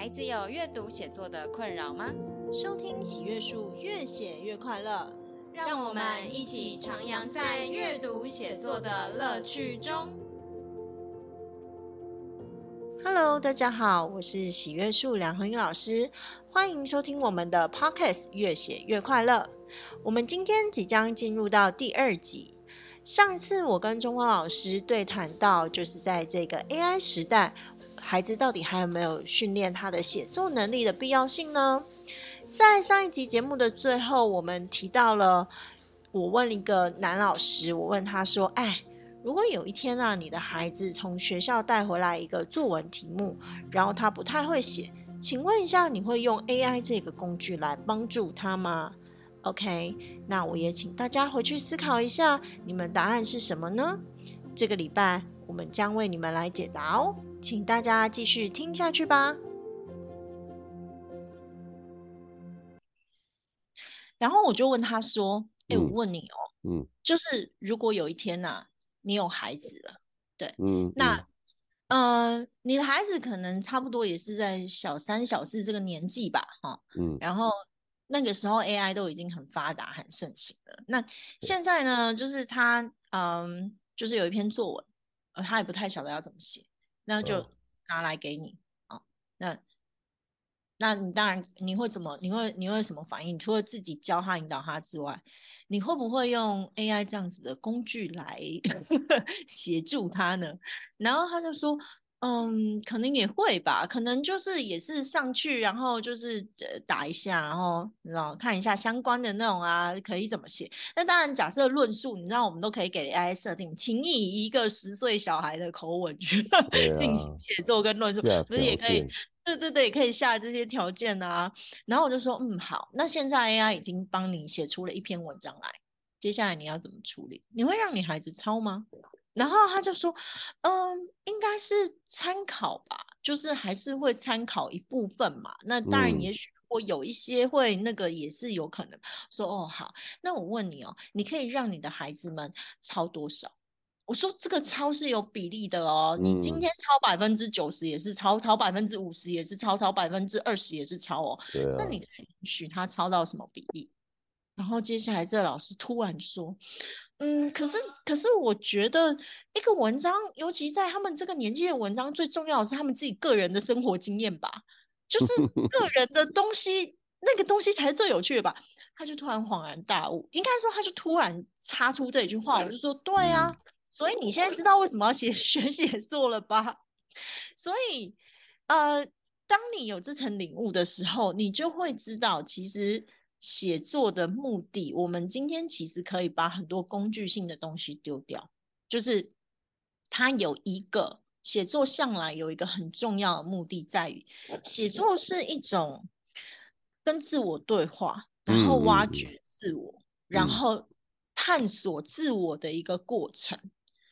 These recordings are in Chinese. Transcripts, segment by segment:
孩子有阅读写作的困扰吗？收听喜阅树，越写越快乐。让我们一起徜徉在阅读写作的乐趣中。Hello，大家好，我是喜阅树梁恒宇老师，欢迎收听我们的 Podcast《越写越快乐》。我们今天即将进入到第二集。上次我跟中光老师对谈到，就是在这个 AI 时代。孩子到底还有没有训练他的写作能力的必要性呢？在上一集节目的最后，我们提到了，我问了一个男老师，我问他说：“哎，如果有一天啊，你的孩子从学校带回来一个作文题目，然后他不太会写，请问一下，你会用 AI 这个工具来帮助他吗？”OK，那我也请大家回去思考一下，你们答案是什么呢？这个礼拜我们将为你们来解答哦。请大家继续听下去吧。然后我就问他说：“哎、嗯，我问你哦，嗯，就是如果有一天呐、啊，你有孩子了，对，嗯，那，嗯、呃，你的孩子可能差不多也是在小三、小四这个年纪吧，哈，嗯，然后那个时候 AI 都已经很发达、很盛行了。那现在呢，就是他，嗯，就是有一篇作文，呃，他也不太晓得要怎么写。”那就拿来给你啊、哦，那那你当然你会怎么？你会你会什么反应？除了自己教他、引导他之外，你会不会用 AI 这样子的工具来 协助他呢？然后他就说。嗯，可能也会吧，可能就是也是上去，然后就是呃打一下，然后你知道看一下相关的那种啊，可以怎么写。那当然，假设论述，你知道我们都可以给 AI 设定，请以一个十岁小孩的口吻去 进行写作跟论述，不是也可以？对对对，可以下这些条件啊。然后我就说，嗯，好，那现在 AI 已经帮你写出了一篇文章来，接下来你要怎么处理？你会让你孩子抄吗？然后他就说，嗯，应该是参考吧，就是还是会参考一部分嘛。那当然，也许会有一些会那个也是有可能。嗯、说哦好，那我问你哦，你可以让你的孩子们抄多少？我说这个抄是有比例的哦，嗯、你今天超百分之九十也是超，超百分之五十也是超，超百分之二十也是超哦。啊。那你可以允许他超到什么比例？然后接下来这个老师突然说。嗯，可是可是，我觉得一个文章，尤其在他们这个年纪的文章，最重要的是他们自己个人的生活经验吧，就是个 人的东西，那个东西才是最有趣的吧。他就突然恍然大悟，应该说他就突然插出这一句话，我就说对啊，所以你现在知道为什么要写 学写作了吧？所以呃，当你有这层领悟的时候，你就会知道其实。写作的目的，我们今天其实可以把很多工具性的东西丢掉，就是它有一个写作向来有一个很重要的目的，在于写作是一种跟自我对话，然后挖掘自我，嗯、然后探索自我的一个过程。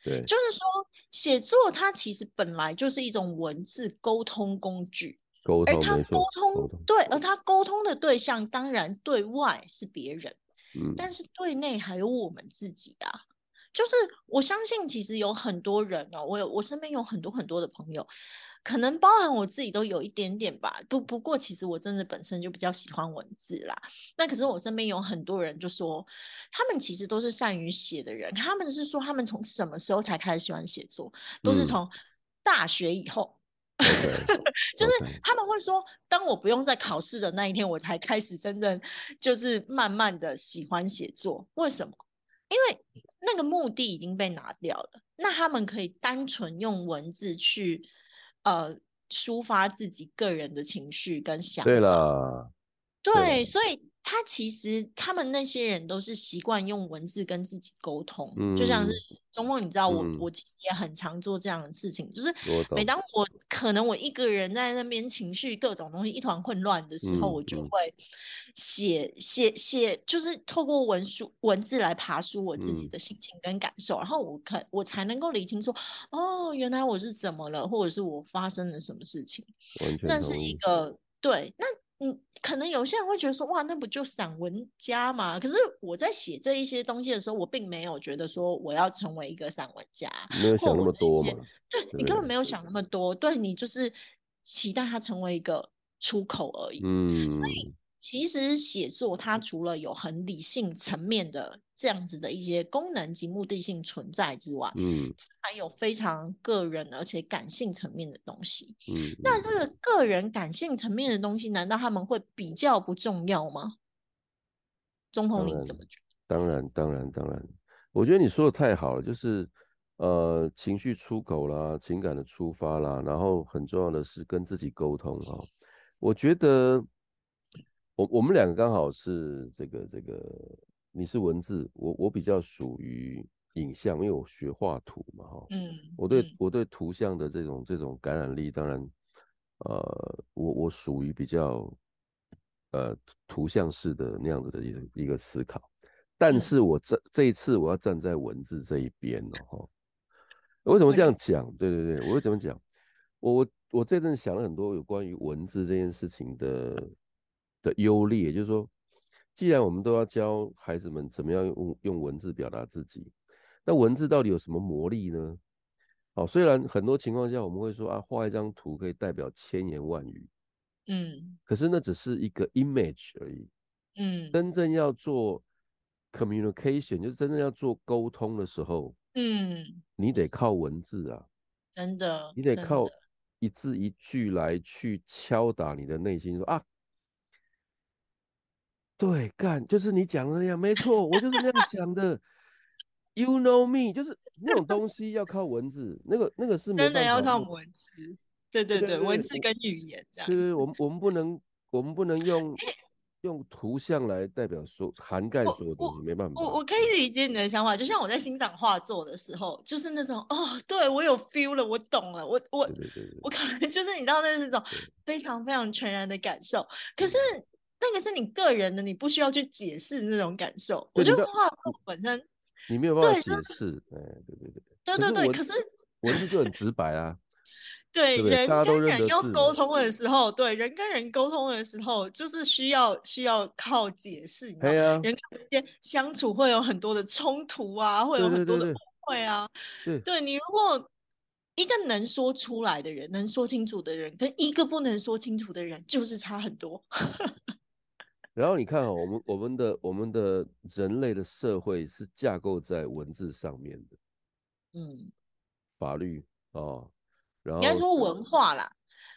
对，就是说写作它其实本来就是一种文字沟通工具。而他沟通，对，而他沟通的对象当然对外是别人，嗯，但是对内还有我们自己啊。就是我相信，其实有很多人哦，我有我身边有很多很多的朋友，可能包含我自己都有一点点吧。不不过，其实我真的本身就比较喜欢文字啦。那可是我身边有很多人就说，他们其实都是善于写的人。他们是说，他们从什么时候才开始喜欢写作？都是从大学以后。Okay. 就是他们会说，当我不用在考试的那一天，我才开始真正就是慢慢的喜欢写作。为什么？因为那个目的已经被拿掉了。那他们可以单纯用文字去呃抒发自己个人的情绪跟想法。对了，对，所以。他其实，他们那些人都是习惯用文字跟自己沟通，嗯、就像是周梦，你知道我，嗯、我其实也很常做这样的事情，就是每当我可能我一个人在那边情绪各种东西一团混乱的时候，嗯、我就会写写写，就是透过文书文字来爬梳我自己的心情跟感受，嗯、然后我可我才能够理清说，哦，原来我是怎么了，或者是我发生了什么事情，那是一个对那。嗯，可能有些人会觉得说，哇，那不就散文家嘛？可是我在写这一些东西的时候，我并没有觉得说我要成为一个散文家，没有想那么多嘛。对，你根本没有想那么多，对，你就是期待他成为一个出口而已。嗯，所以其实写作它除了有很理性层面的这样子的一些功能及目的性存在之外，嗯，还有非常个人而且感性层面的东西。嗯，那这个个人感性层面的东西，难道他们会比较不重要吗？中鹏，你怎么觉得？当然，当然，当然，我觉得你说的太好了，就是。呃，情绪出口啦，情感的出发啦，然后很重要的是跟自己沟通哈。我觉得我我们两个刚好是这个这个，你是文字，我我比较属于影像，因为我学画图嘛哈。嗯，我对、嗯、我对图像的这种这种感染力，当然，呃，我我属于比较呃图像式的那样子的一个一个思考。但是我这这一次我要站在文字这一边了哈。为什么这样讲？对对对，我会怎么讲？我我我这阵想了很多有关于文字这件事情的的优劣，也就是说，既然我们都要教孩子们怎么样用用文字表达自己，那文字到底有什么魔力呢？好，虽然很多情况下我们会说啊，画一张图可以代表千言万语，嗯，可是那只是一个 image 而已，嗯，真正要做 communication，就是真正要做沟通的时候。嗯，你得靠文字啊，真的，你得靠一字一句来去敲打你的内心，说啊，对，干就是你讲的那样，没错，我就是那样想的。You know me，就是那种东西要靠文字，那个那个是真的要靠文字，对对对，文字跟语言这样，对对，我们我们不能，我们不能用。用图像来代表说涵盖所有东西，没办法。我我可以理解你的想法，就像我在欣赏画作的时候，就是那种哦，对我有 feel 了，我懂了，我我我可能就是你知道那是种非常非常全然的感受。可是那个是你个人的，你不需要去解释那种感受。我觉得画作本身你没有办法解释，哎，对对对，对对对。可是文字就很直白啊。对，对，对人跟人要沟通的时候，对人跟人沟通的时候，就是需要需要靠解释，你？啊、人跟人相处会有很多的冲突啊，会有很多的误会啊。对，你如果一个能说出来的人，能说清楚的人，跟一个不能说清楚的人，就是差很多。然后你看啊，我们我们的我们的人类的社会是架构在文字上面的，嗯，法律啊。哦应该说文化啦，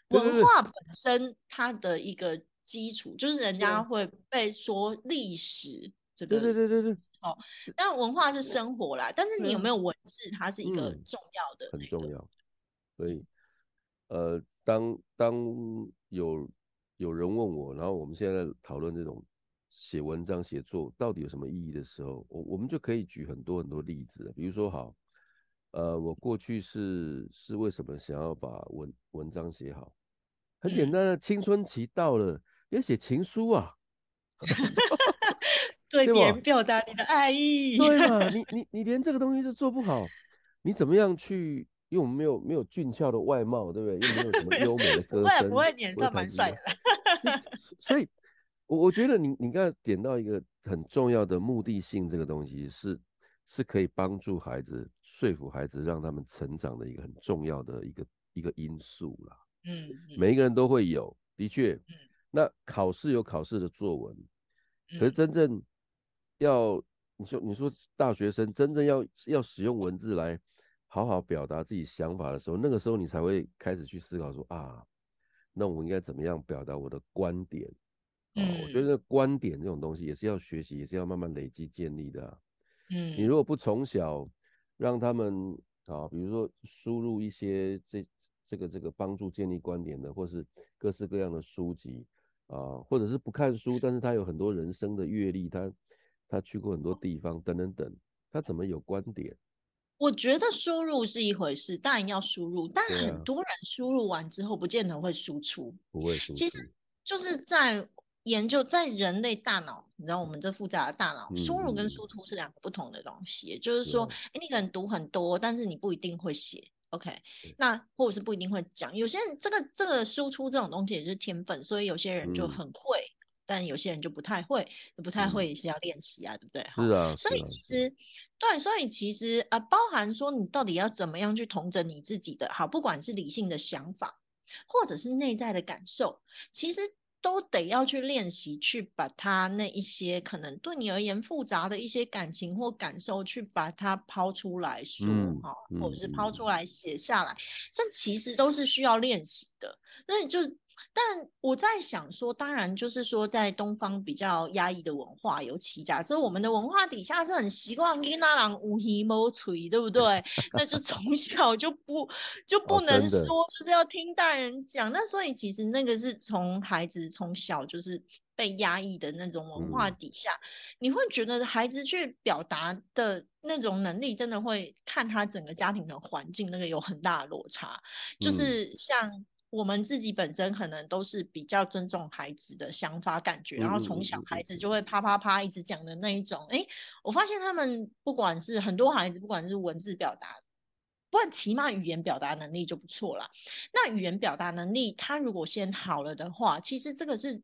文化本身它的一个基础就是人家会被说历史这个，对对对对对，哦，但文化是生活啦，但是你有没有文字，它是一个重要的，很重要。所以，呃，当当有有人问我，然后我们现在讨论这种写文章写作到底有什么意义的时候，我我们就可以举很多很多例子，比如说好。呃，我过去是是为什么想要把文文章写好？很简单的，青春期到了，要写情书啊 对别人表达你的爱意。对嘛？你你你连这个东西都做不好，你怎么样去？因为我们没有没有俊俏的外貌，对不对？又没有什么 优美的歌声，不会，你算蛮帅的。所以，我我觉得你你刚才点到一个很重要的目的性，这个东西是。是可以帮助孩子说服孩子，让他们成长的一个很重要的一个一个因素啦。嗯，每一个人都会有，的确。那考试有考试的作文，可是真正要你说你说大学生真正要要使用文字来好好表达自己想法的时候，那个时候你才会开始去思考说啊，那我应该怎么样表达我的观点？啊，我觉得观点这种东西也是要学习，也是要慢慢累积建立的啊。嗯，你如果不从小让他们啊，比如说输入一些这这个这个帮助建立观点的，或是各式各样的书籍啊，或者是不看书，但是他有很多人生的阅历，他他去过很多地方等等等，他怎么有观点？我觉得输入是一回事，当然要输入，但很多人输入完之后不见得会输出，不会输出，其实就是在。研究在人类大脑，你知道我们这复杂的大脑，输入跟输出是两个不同的东西。也就是说，哎，你可能读很多，但是你不一定会写，OK？那或者是不一定会讲。有些人这个这个输出这种东西也是天分，所以有些人就很会，但有些人就不太会，不太会也是要练习啊，对不对？是啊。所以其实对，所以其实啊，包含说你到底要怎么样去统整你自己的好，不管是理性的想法。或者是内在的感受，其实。都得要去练习，去把它那一些可能对你而言复杂的一些感情或感受，去把它抛出来说哈，嗯、或者是抛出来写下来，嗯、这其实都是需要练习的。那你就。但我在想说，当然就是说，在东方比较压抑的文化，尤其假设我们的文化底下是很习惯囡仔人有耳无嘴，对不对？那就从小就不就不能说，就是要听大人讲。那所以其实那个是从孩子从小就是被压抑的那种文化底下，嗯、你会觉得孩子去表达的那种能力，真的会看他整个家庭的环境，那个有很大的落差，就是像。我们自己本身可能都是比较尊重孩子的想法、感觉，然后从小孩子就会啪啪啪一直讲的那一种。哎，我发现他们不管是很多孩子，不管是文字表达，不过起码语言表达能力就不错了。那语言表达能力，他如果先好了的话，其实这个是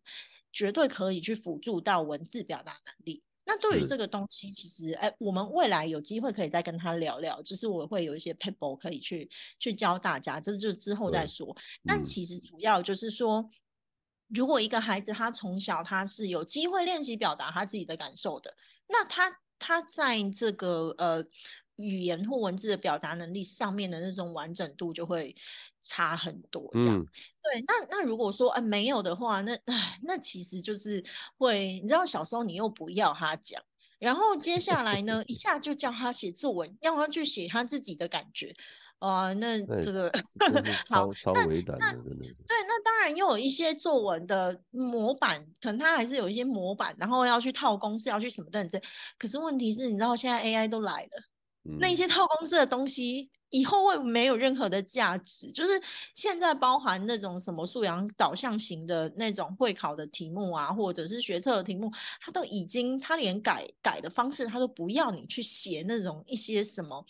绝对可以去辅助到文字表达能力。那对于这个东西，其实，哎，我们未来有机会可以再跟他聊聊，就是我会有一些 paper 可以去去教大家，这就之后再说。但其实主要就是说，如果一个孩子他从小他是有机会练习表达他自己的感受的，那他他在这个呃语言或文字的表达能力上面的那种完整度就会。差很多，这样、嗯、对。那那如果说啊、呃、没有的话，那哎那其实就是会，你知道小时候你又不要他讲，然后接下来呢一下就叫他写作文，让他去写他自己的感觉啊、呃，那这个 超超为难的那对，那当然又有一些作文的模板，可能它还是有一些模板，然后要去套公式，要去什么等等。可是问题是，你知道现在 AI 都来了，嗯、那一些套公式的东西。以后会没有任何的价值，就是现在包含那种什么素养导向型的那种会考的题目啊，或者是学测的题目，他都已经他连改改的方式，他都不要你去写那种一些什么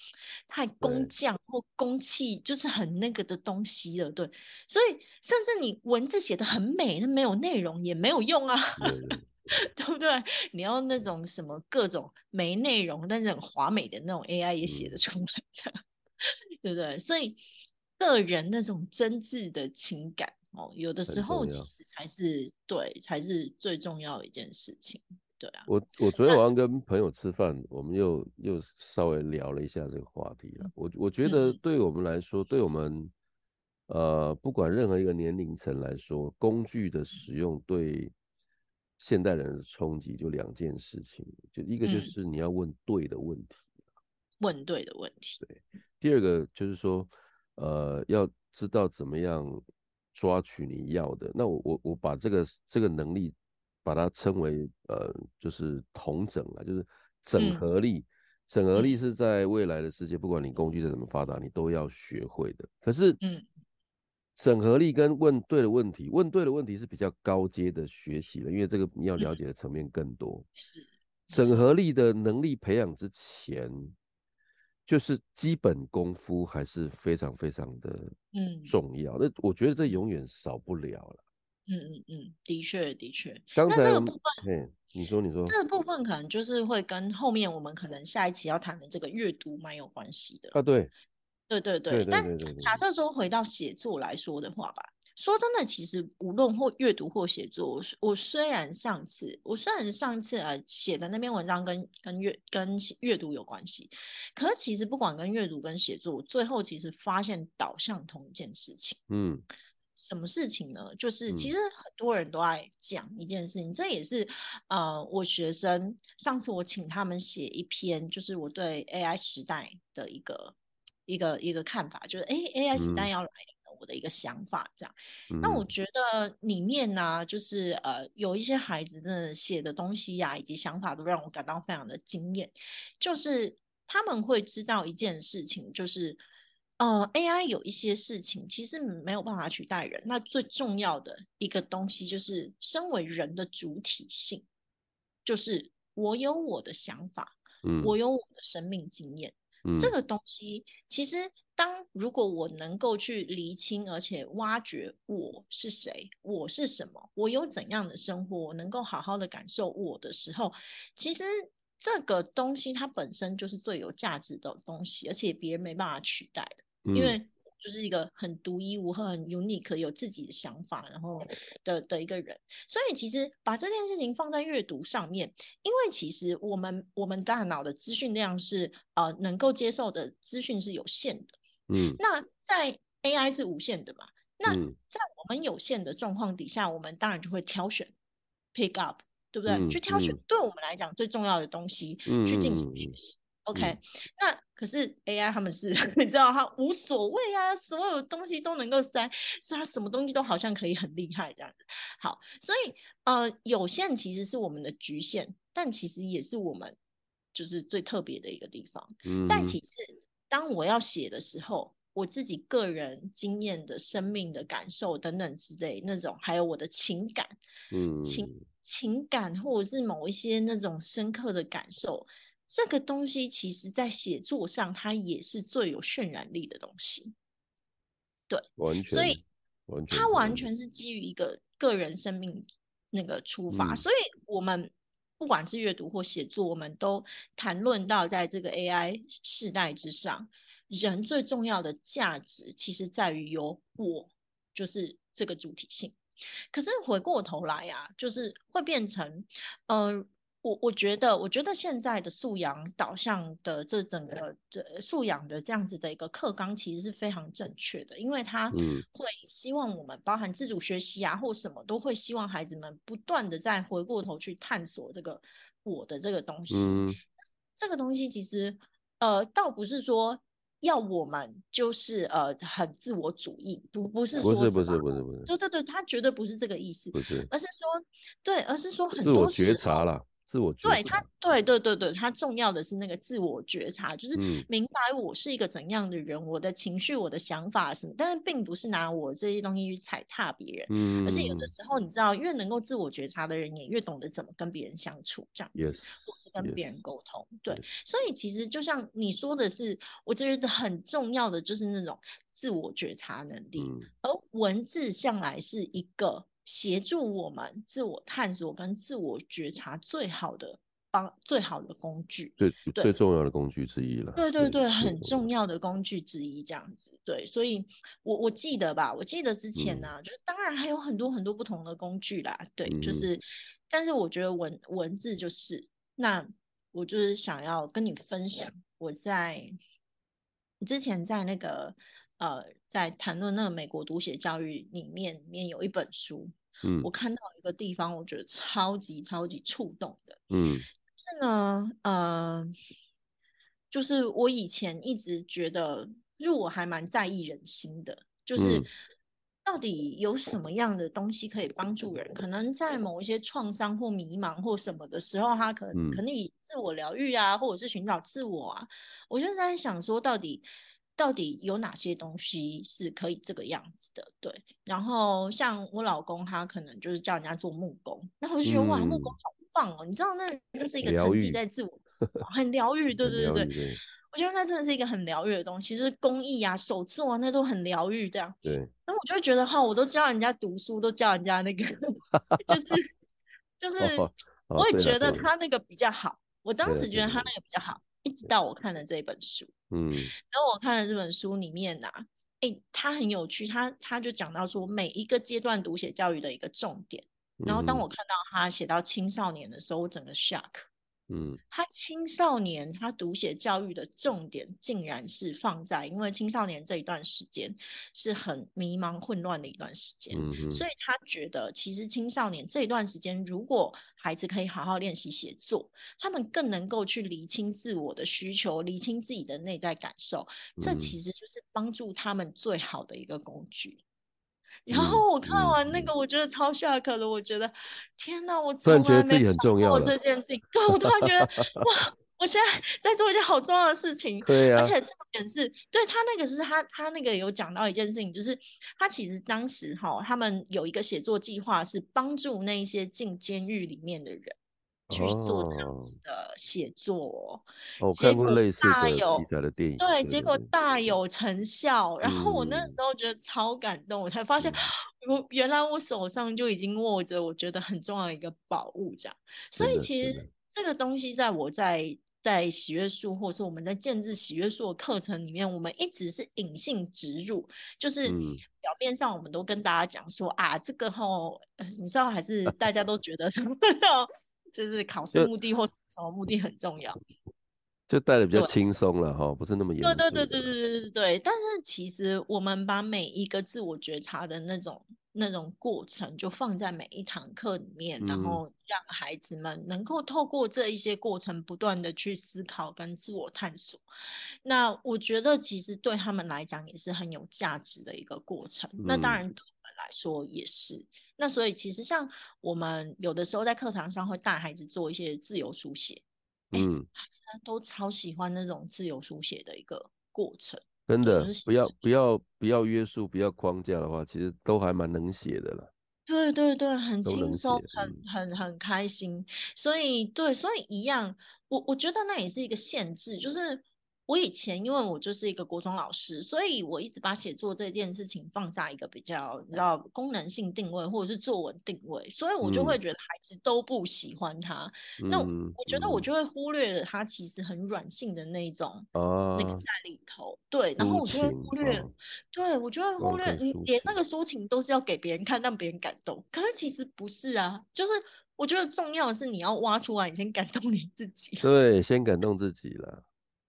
太工匠或工器，就是很那个的东西了，对。所以甚至你文字写的很美，那没有内容也没有用啊，对不对？你要那种什么各种没内容但是很华美的那种 AI 也写得出来，这样。对不对？所以个人那种真挚的情感哦，有的时候其实才是对，才是最重要的一件事情。对啊，我我昨天晚上跟朋友吃饭，我们又又稍微聊了一下这个话题了。我我觉得对我们来说，对我们呃，不管任何一个年龄层来说，工具的使用对现代人的冲击就两件事情，就一个就是你要问对的问题。问对的问题。对，第二个就是说，呃，要知道怎么样抓取你要的。那我我我把这个这个能力，把它称为呃，就是统整了，就是整合力。嗯、整合力是在未来的世界，不管你工具再怎么发达，你都要学会的。可是，嗯，整合力跟问对的问题，问对的问题是比较高阶的学习了，因为这个你要了解的层面更多。是、嗯、整合力的能力培养之前。就是基本功夫还是非常非常的嗯重要，那、嗯、我觉得这永远少不了了。嗯嗯嗯，的确的确。刚才那这个部分，你说你说，这个部分可能就是会跟后面我们可能下一期要谈的这个阅读蛮有关系的啊。对，对对对。但假设说回到写作来说的话吧。说真的，其实无论或阅读或写作，我虽然上次我虽然上次啊写的那篇文章跟跟阅跟阅读有关系，可是其实不管跟阅读跟写作，最后其实发现导向同一件事情。嗯，什么事情呢？就是其实很多人都爱讲一件事情，嗯、这也是呃我学生上次我请他们写一篇，就是我对 AI 时代的一个一个一个看法，就是哎 AI 时代要来。嗯我的一个想法，这样，那我觉得里面呢、啊，就是呃，有一些孩子真的写的东西呀、啊，以及想法都让我感到非常的惊艳。就是他们会知道一件事情，就是呃，AI 有一些事情其实没有办法取代人。那最重要的一个东西，就是身为人的主体性，就是我有我的想法，嗯，我有我的生命经验，嗯，这个东西其实。当如果我能够去厘清，而且挖掘我是谁，我是什么，我有怎样的生活，我能够好好的感受我的时候，其实这个东西它本身就是最有价值的东西，而且别人没办法取代的，因为就是一个很独一无二、很 unique、有自己的想法，然后的的一个人。所以其实把这件事情放在阅读上面，因为其实我们我们大脑的资讯量是呃能够接受的资讯是有限的，嗯，那在 AI 是无限的嘛？那在我们有限的状况底下，我们当然就会挑选 pick up，对不对？嗯、去挑选对我们来讲最重要的东西、嗯、去进行学习。OK，、嗯、那可是 AI 他们是，你知道，他无所谓啊，所有东西都能够塞，所以他什么东西都好像可以很厉害这样子。好，所以呃，有限其实是我们的局限，但其实也是我们就是最特别的一个地方。嗯、再其次，当我要写的时候，我自己个人经验的生命的感受等等之类那种，还有我的情感，嗯，情情感或者是某一些那种深刻的感受。这个东西其实，在写作上，它也是最有渲染力的东西。对，完全，所以完，它完全是基于一个个人生命那个出发。嗯、所以，我们不管是阅读或写作，我们都谈论到，在这个 AI 时代之上，人最重要的价值，其实在于有我，就是这个主体性。可是回过头来呀、啊，就是会变成，嗯、呃。我我觉得，我觉得现在的素养导向的这整个这素养的这样子的一个课纲，其实是非常正确的，因为他会希望我们包含自主学习啊，或什么都会希望孩子们不断的再回过头去探索这个我的这个东西。嗯、这个东西其实呃，倒不是说要我们就是呃很自我主义，不不是说不是不是不是不。是，对对对，他绝对不是这个意思，不是，而是说对，而是说很多自我觉察了。自我觉察，对他，对对对对，他重要的是那个自我觉察，就是明白我是一个怎样的人，嗯、我的情绪、我的想法什么，但是并不是拿我这些东西去踩踏别人，嗯，而是有的时候你知道，越能够自我觉察的人，也越懂得怎么跟别人相处，这样子或是跟别人沟通对.所以其实就像你说的是，我觉得很重要的就是那种自我觉察能力，嗯、而文字向来是一个。协助我们自我探索跟自我觉察最好的帮最好的工具，最，最重要的工具之一了。对对对，很重要的工具之一，这样子。对，所以我我记得吧，我记得之前呢、啊，嗯、就是当然还有很多很多不同的工具啦。对，嗯、就是，但是我觉得文文字就是，那我就是想要跟你分享，我在之前在那个呃，在谈论那个美国读写教育里面，里面有一本书。嗯，我看到一个地方，我觉得超级超级触动的。嗯，是呢，呃，就是我以前一直觉得，就我还蛮在意人心的，就是到底有什么样的东西可以帮助人？可能在某一些创伤或迷茫或什么的时候，他可能可能以自我疗愈啊，或者是寻找自我啊。我就在想说，到底。到底有哪些东西是可以这个样子的？对，然后像我老公，他可能就是叫人家做木工，然后我就觉得、嗯、哇，木工好棒哦！你知道，那就是一个沉浸在自我，很疗愈，对对对对。我觉得那真的是一个很疗愈的东西，就是工艺啊、手作啊，那都很疗愈这样。对。然后我就会觉得哈，我都教人家读书，都教人家那个，就是 就是，我也觉得他那个比较好。我当时觉得他那个比较好。一直到我看了这本书，嗯，然后我看了这本书里面呐、啊，哎、欸，它很有趣，他他就讲到说每一个阶段读写教育的一个重点，然后当我看到他写到青少年的时候，我整个 shock。嗯，他青少年他读写教育的重点竟然是放在，因为青少年这一段时间是很迷茫混乱的一段时间，嗯，所以他觉得其实青少年这一段时间，如果孩子可以好好练习写作，他们更能够去厘清自我的需求，厘清自己的内在感受，这其实就是帮助他们最好的一个工具。然后我看完那个，我觉得超 shock 的。我觉得，天哪！我突然觉得自己很重要这件事情。对，我突然觉得，哇！我现在在做一件好重要的事情。对啊。而且重点是，对他那个是他他那个有讲到一件事情，就是他其实当时哈，他们有一个写作计划，是帮助那一些进监狱里面的人。去做这样子的写作，哦，结果大有题材的电影，对，结果大有成效。然后我那时候觉得超感动，我才发现，我原来我手上就已经握着我觉得很重要的一个宝物，这样。所以其实这个东西在我在在喜悦树，或是我们在建制喜悦树的课程里面，我们一直是隐性植入，就是表面上我们都跟大家讲说、嗯、啊，这个吼，你知道还是大家都觉得什么，就是考试目的或什么目的很重要。就带的比较轻松了哈，不是那么严。对对对对对对对对。但是其实我们把每一个自我觉察的那种那种过程，就放在每一堂课里面，嗯，然后让孩子们能够透过这一些过程，不断的去思考跟自我探索。那我觉得其实对他们来讲也是很有价值的一个过程。嗯，那当然对我们来说也是。那所以其实像我们有的时候在课堂上会带孩子做一些自由书写。嗯。都超喜欢那种自由书写的一个过程，真的，不要不要不要约束，不要框架的话，其实都还蛮能写的了。对对对，很轻松，很很很开心。所以对，所以一样，我我觉得那也是一个限制，就是。我以前因为我就是一个国中老师，所以我一直把写作这件事情放在一个比较你知道功能性定位或者是作文定位，所以我就会觉得孩子都不喜欢他。嗯、那我觉得我就会忽略了他其实很软性的那一种、啊、那个在里头。对，然后我就会忽略，啊、对我就会忽略你连那个抒情都是要给别人看，让别人感动。可是其实不是啊，就是我觉得重要的是你要挖出来，你先感动你自己。对，先感动自己了。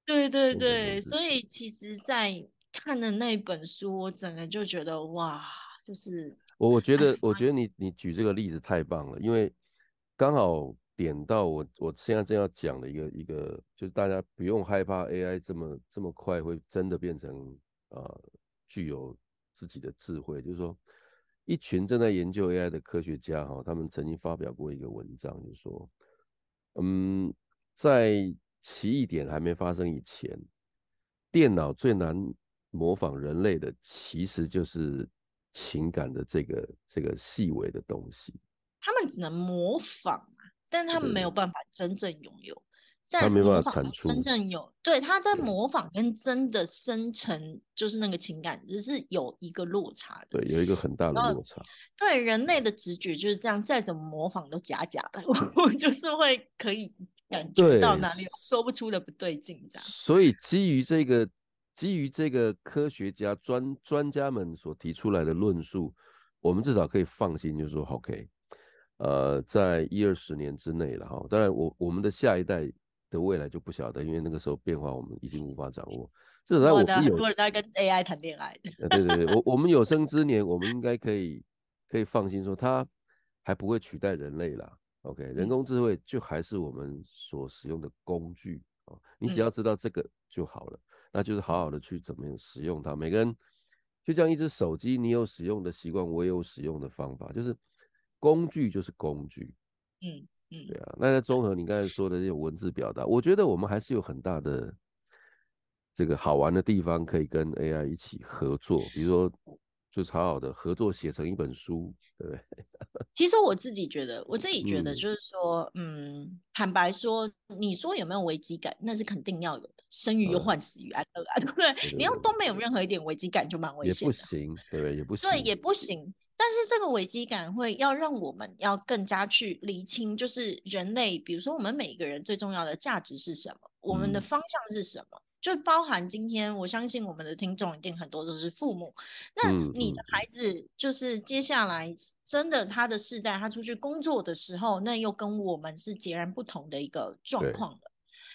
对对对，所以其实，在看的那本书，我整个就觉得哇，就是我我觉得，我觉得你你举这个例子太棒了，因为刚好点到我我现在正要讲的一个一个，就是大家不用害怕 AI 这么这么快会真的变成呃具有自己的智慧，就是说一群正在研究 AI 的科学家哈，他们曾经发表过一个文章，就是说，嗯，在奇异点还没发生以前，电脑最难模仿人类的，其实就是情感的这个这个细微的东西。他们只能模仿，但他们没有办法真正拥有。他没办法产出真正有，对，他在模仿跟真的生成，就是那个情感，只是有一个落差的。对，有一个很大的落差。对，人类的直觉就是这样，再怎么模仿都假假的。我就是会可以。感觉到哪里说不出的不对劲，这样。所以基于这个，基于这个科学家专专家们所提出来的论述，我们至少可以放心，就是说，OK，呃，在一二十年之内了哈。当然我，我我们的下一代的未来就不晓得，因为那个时候变化我们已经无法掌握。至少在我们有很多人在跟 AI 谈恋爱的。对对对，我我们有生之年，我们应该可以可以放心说，它还不会取代人类了。OK，人工智慧就还是我们所使用的工具啊，你只要知道这个就好了，那就是好好的去怎么样使用它。每个人就像一只手机，你有使用的习惯，我也有使用的方法，就是工具就是工具。嗯嗯，对啊。那在综合你刚才说的这种文字表达，我觉得我们还是有很大的这个好玩的地方，可以跟 AI 一起合作，比如说。就是好好的合作写成一本书，对不对？其实我自己觉得，我自己觉得就是说，嗯，嗯坦白说，你说有没有危机感，那是肯定要有的。生于忧患，死于安乐啊，对不对？对对对，你要都没有任何一点危机感，就蛮危险的。也不行，对不对？也不行。对，也不行。但是这个危机感会要让我们要更加去厘清，就是人类，比如说我们每一个人最重要的价值是什么，嗯、我们的方向是什么。就包含今天，我相信我们的听众一定很多都是父母。那你的孩子就是接下来真的他的世代，他出去工作的时候，那又跟我们是截然不同的一个状况了。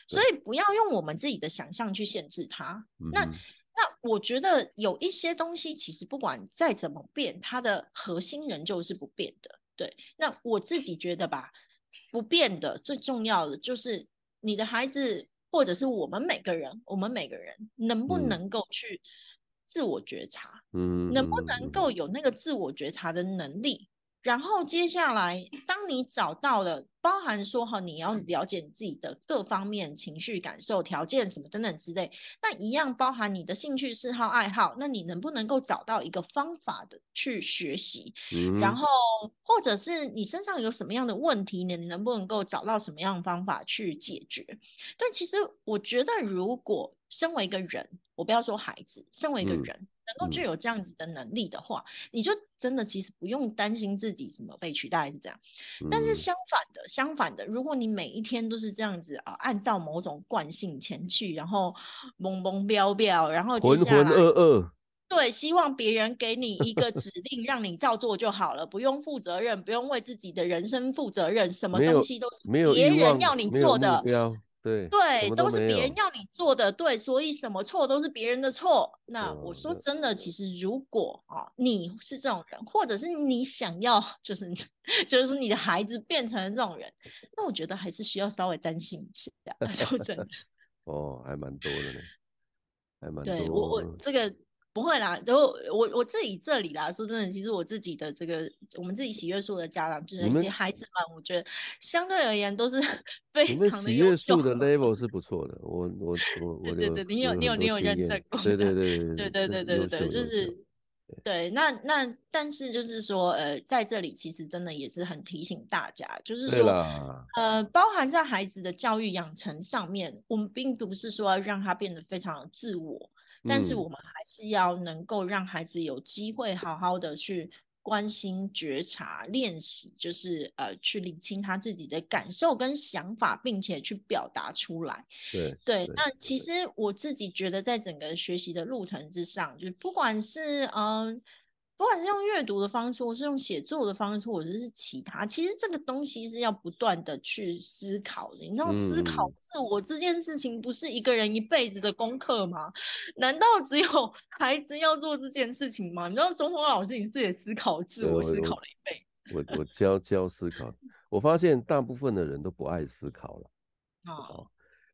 所以不要用我们自己的想象去限制他。那那我觉得有一些东西，其实不管再怎么变，它的核心仍旧是不变的。对，那我自己觉得吧，不变的最重要的就是你的孩子。或者是我们每个人，我们每个人能不能够去自我觉察，嗯，能不能够有那个自我觉察的能力？然后接下来，当你找到了，包含说哈，你要了解你自己的各方面情绪感受、条件什么等等之类，那一样包含你的兴趣嗜好、爱好，那你能不能够找到一个方法的去学习？嗯，然后或者是你身上有什么样的问题呢？你能不能够找到什么样的方法去解决？但其实我觉得，如果身为一个人，我不要说孩子，身为一个人，能够具有这样子的能力的话，嗯、你就真的其实不用担心自己怎么被取代是这样。嗯、但是相反的，相反的，如果你每一天都是这样子啊，按照某种惯性前去，然后懵懵飙飙，然后接下来浑浑噩噩，对，希望别人给你一个指令，让你照做就好了，不用负责任，不用为自己的人生负责任，什么东西都是别人要你做的。对对，都，都是别人要你做的，对，所以什么错都是别人的错。那我说真的，其实如果啊，你是这种人，或者是你想要，就是 就是你的孩子变成这种人，那我觉得还是需要稍微担心一下。说真的，哦，还蛮多的呢，还蛮多。对我我这个。不会啦，然后我我自己这里啦，说真的，其实我自己的这个，我们自己喜悦树的家长，就是一些孩子们，我觉得相对而言都是 非常的。喜悦树的 level 是不错的，我我我我对对对，你有你有你有认证过，对对对对对对对对对，就是对。那那但是就是说，呃，在这里其实真的也是很提醒大家，就是说，呃，包含在孩子的教育养成上面，我们并不是说要让他变得非常的自我。但是我们还是要能够让孩子有机会好好的去关心、觉察、练习，就是呃，去理清他自己的感受跟想法，并且去表达出来。对对，那其实我自己觉得，在整个学习的路程之上，就是不管是嗯。呃不管是用阅读的方式，或是用写作的方式，或者是其他，其实这个东西是要不断的去思考的。你知道，思考自我这件事情不是一个人一辈子的功课吗？难道只有 孩子要做这件事情吗？你知道，中锋老师，你是不是也思考自我，思考了一辈子？我我教教思考，我发现大部分的人都不爱思考了。哦，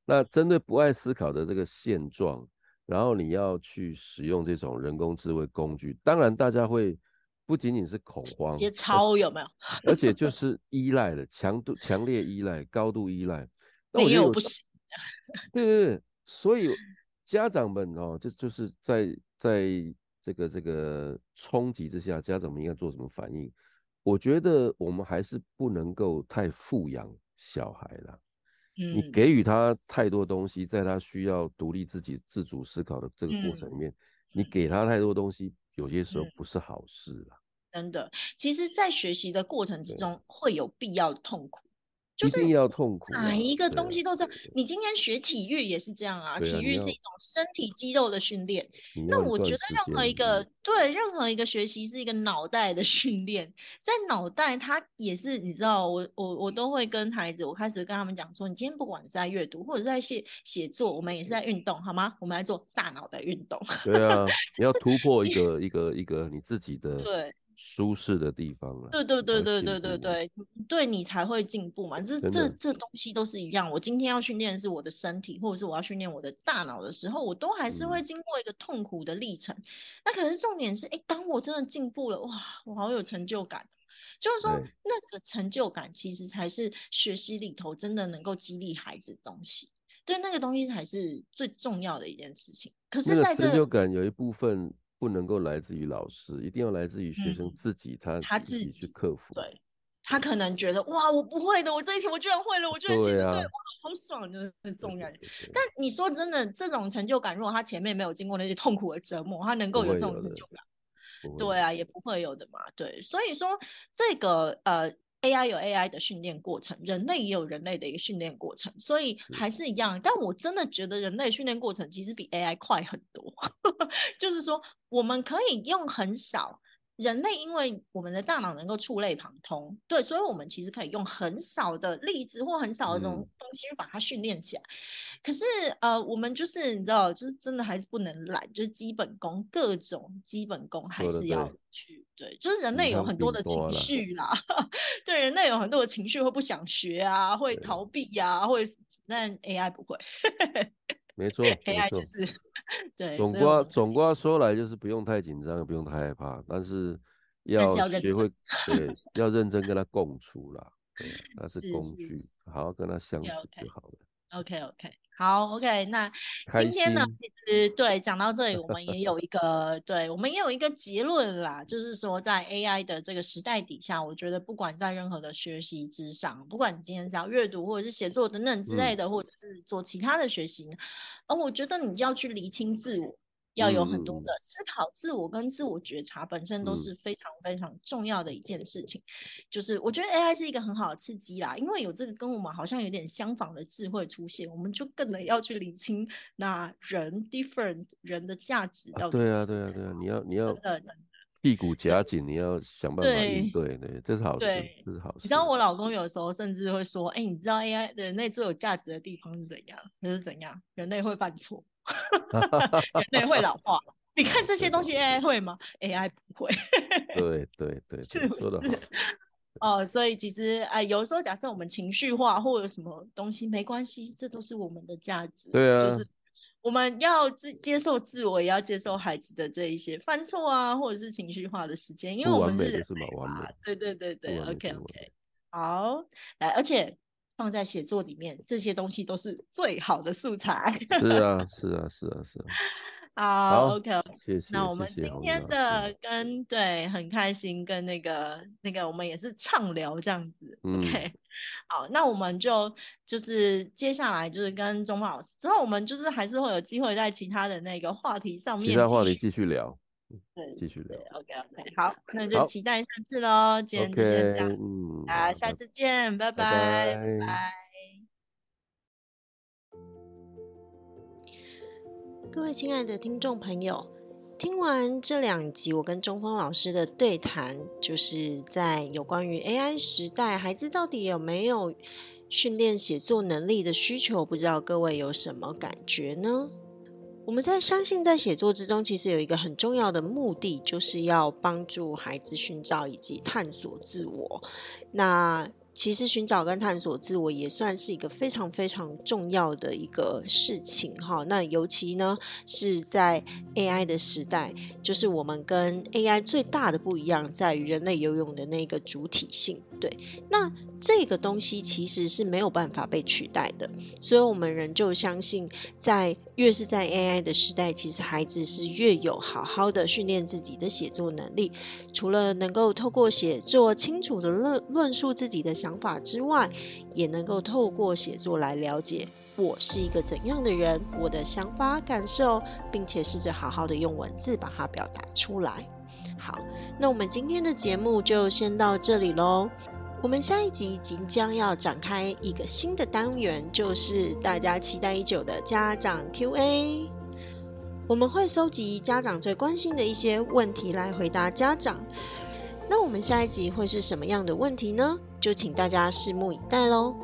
那针对不爱思考的这个现状。然后你要去使用这种人工智慧工具，当然大家会不仅仅是恐慌，直接抄有没有？而且就是依赖了，强度强烈依赖，高度依赖。那我有不行。对对对，所以家长们哦，就就是在在这个这个冲击之下，家长们应该做什么反应？我觉得我们还是不能够太富养小孩了。你给予他太多东西，在他需要独立自己、自主思考的这个过程里面，嗯、你给他太多东西，有些时候不是好事了。真的，其实，在学习的过程之中，会有必要的痛苦。一定要痛苦，哪一个东西都是。你今天学体育也是这样啊，体育是一种身体肌肉的训练。那我觉得任何一个对任何一个学习是一个脑袋的 训练，在脑袋它也是，你知道，我我我都会跟孩子，我开始跟他们讲说，你今天不管是在阅读或者是在写写作，我们也是在运动，好吗？我们来做大脑的运动。对啊，你要突破一 个一个一个你自己的对。舒适的地方了，对对对对对对对，对你才会进步嘛。这这这东西都是一样。我今天要训练的是我的身体，或者是我要训练我的大脑的时候，我都还是会经过一个痛苦的历程。嗯、那可是重点是，哎，当我真的进步了，哇，我好有成就感。就是说，那个成就感其实才是学习里头真的能够激励孩子的东西。对，那个东西才是最重要的一件事情。可是在这成就感有一部分。不能够来自于老师，一定要来自于学生自己，嗯、他自己去克服。对，他可能觉得哇，我不会的，我这一题我居然会了，我居然记得对，哇，好爽，就是这种感觉。但你说真的，这种成就感，如果他前面没有经过那些痛苦的折磨，他能够有这种成就感？对啊，也不会有的嘛。对，所以说这个呃。AI 有 AI 的训练过程，人类也有人类的一个训练过程，所以还是一样。但我真的觉得人类训练过程其实比 AI 快很多，就是说我们可以用很少。人类因为我们的大脑能够触类旁通，对，所以我们其实可以用很少的例子或很少的这种东西去把它训练起来。嗯、可是呃，我们就是你知道，就是真的还是不能懒，就是基本功，各种基本功还是要去。对，对，就是人类有很多的情绪啦，对，人类有很多的情绪会不想学啊，会逃避呀、啊，或者但 AI 不会。没 错就是对。总归总括说来，就是不用太紧张，也不用太害怕，但是要学会对，要认真跟他共处啦。对，那是工具，好好跟他相处就好了。OK OK。好，OK，那今天呢，其实对讲到这里，我们也有一 个，对我们也有一个结论啦，就是说，在 AI 的这个时代底下，我觉得不管在任何的学习之上，不管你今天是要阅读或者是写作等等之类的，嗯、或者是做其他的学习，而我觉得你要去厘清自我，要有很多的思考、自我跟自我觉察，本身都是非常非常重要的一件事情。嗯、就是我觉得 AI 是一个很好的刺激啦，因为有这个跟我们好像有点相仿的智慧出现，我们就更能要去理清那人 different 人的价值到底、啊。对啊，对啊，对啊，你要你要屁股夹紧，你要想办法应对，对，对，这是好事，这是好事。你知道我老公有时候甚至会说：“哎、欸，你知道 AI 人类最有价值的地方是怎样？就是怎样？人类会犯错。” 人类会老化，你看这些东西 AI 会吗？AI 不会。对 对对，是不是？说得好。哦，所以其实哎，有时候假设我们情绪化或者什么东西没关系，这都是我们的价值。对啊，就是我们要自接受自我，也要接受孩子的这一些犯错啊，或者是情绪化的时间，因为我们是人类嘛。对对对对，OK OK。好，来，而且。放在写作里面，这些东西都是最好的素材。是啊，是啊，是啊，是啊。好，，OK，谢谢。那我们今天的跟对很开心，跟那个那个我们也是畅聊这样子。嗯、OK，好，那我们就就是接下来就是跟钟老师之后，我们就是还是会有机会在其他的那个话题上面，其他话题继续聊。对，继续聊。OK OK，好，那就期待下次喽。今天就先这样，嗯，啊，下次见，拜拜，拜拜。各位亲爱的听众朋友，听完这两集我跟中峰老师的对谈，就是在有关于 AI 时代，孩子到底有没有训练写作能力的需求？不知道各位有什么感觉呢？我们在相信，在写作之中，其实有一个很重要的目的，就是要帮助孩子寻找以及探索自我。那其实寻找跟探索自我也算是一个非常非常重要的一个事情哈。那尤其呢是在 AI 的时代，就是我们跟 AI 最大的不一样，在于人类游泳的那个主体性。对，那这个东西其实是没有办法被取代的。所以，我们仍旧相信，在越是在 AI 的时代，其实孩子是越有好好的训练自己的写作能力。除了能够透过写作清楚的论论述自己的想法之外，也能够透过写作来了解我是一个怎样的人，我的想法感受，并且试着好好的用文字把它表达出来。好，那我们今天的节目就先到这里喽。我们下一集即将要展开一个新的单元，就是大家期待已久的家长 Q&A。我们会收集家长最关心的一些问题来回答家长。那我们下一集会是什么样的问题呢？就请大家拭目以待喽。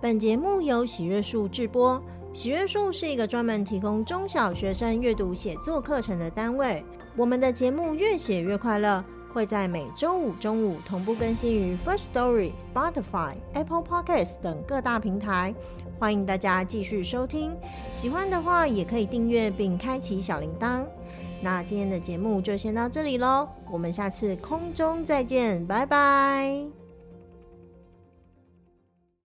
本节目由喜悦树制播，喜悦树是一个专门提供中小学生阅读写作课程的单位。我们的节目越写越快乐，会在每周五中午同步更新于 First Story、Spotify、Apple Podcasts 等各大平台，欢迎大家继续收听。喜欢的话也可以订阅并开启小铃铛。那今天的节目就先到这里喽，我们下次空中再见，拜拜。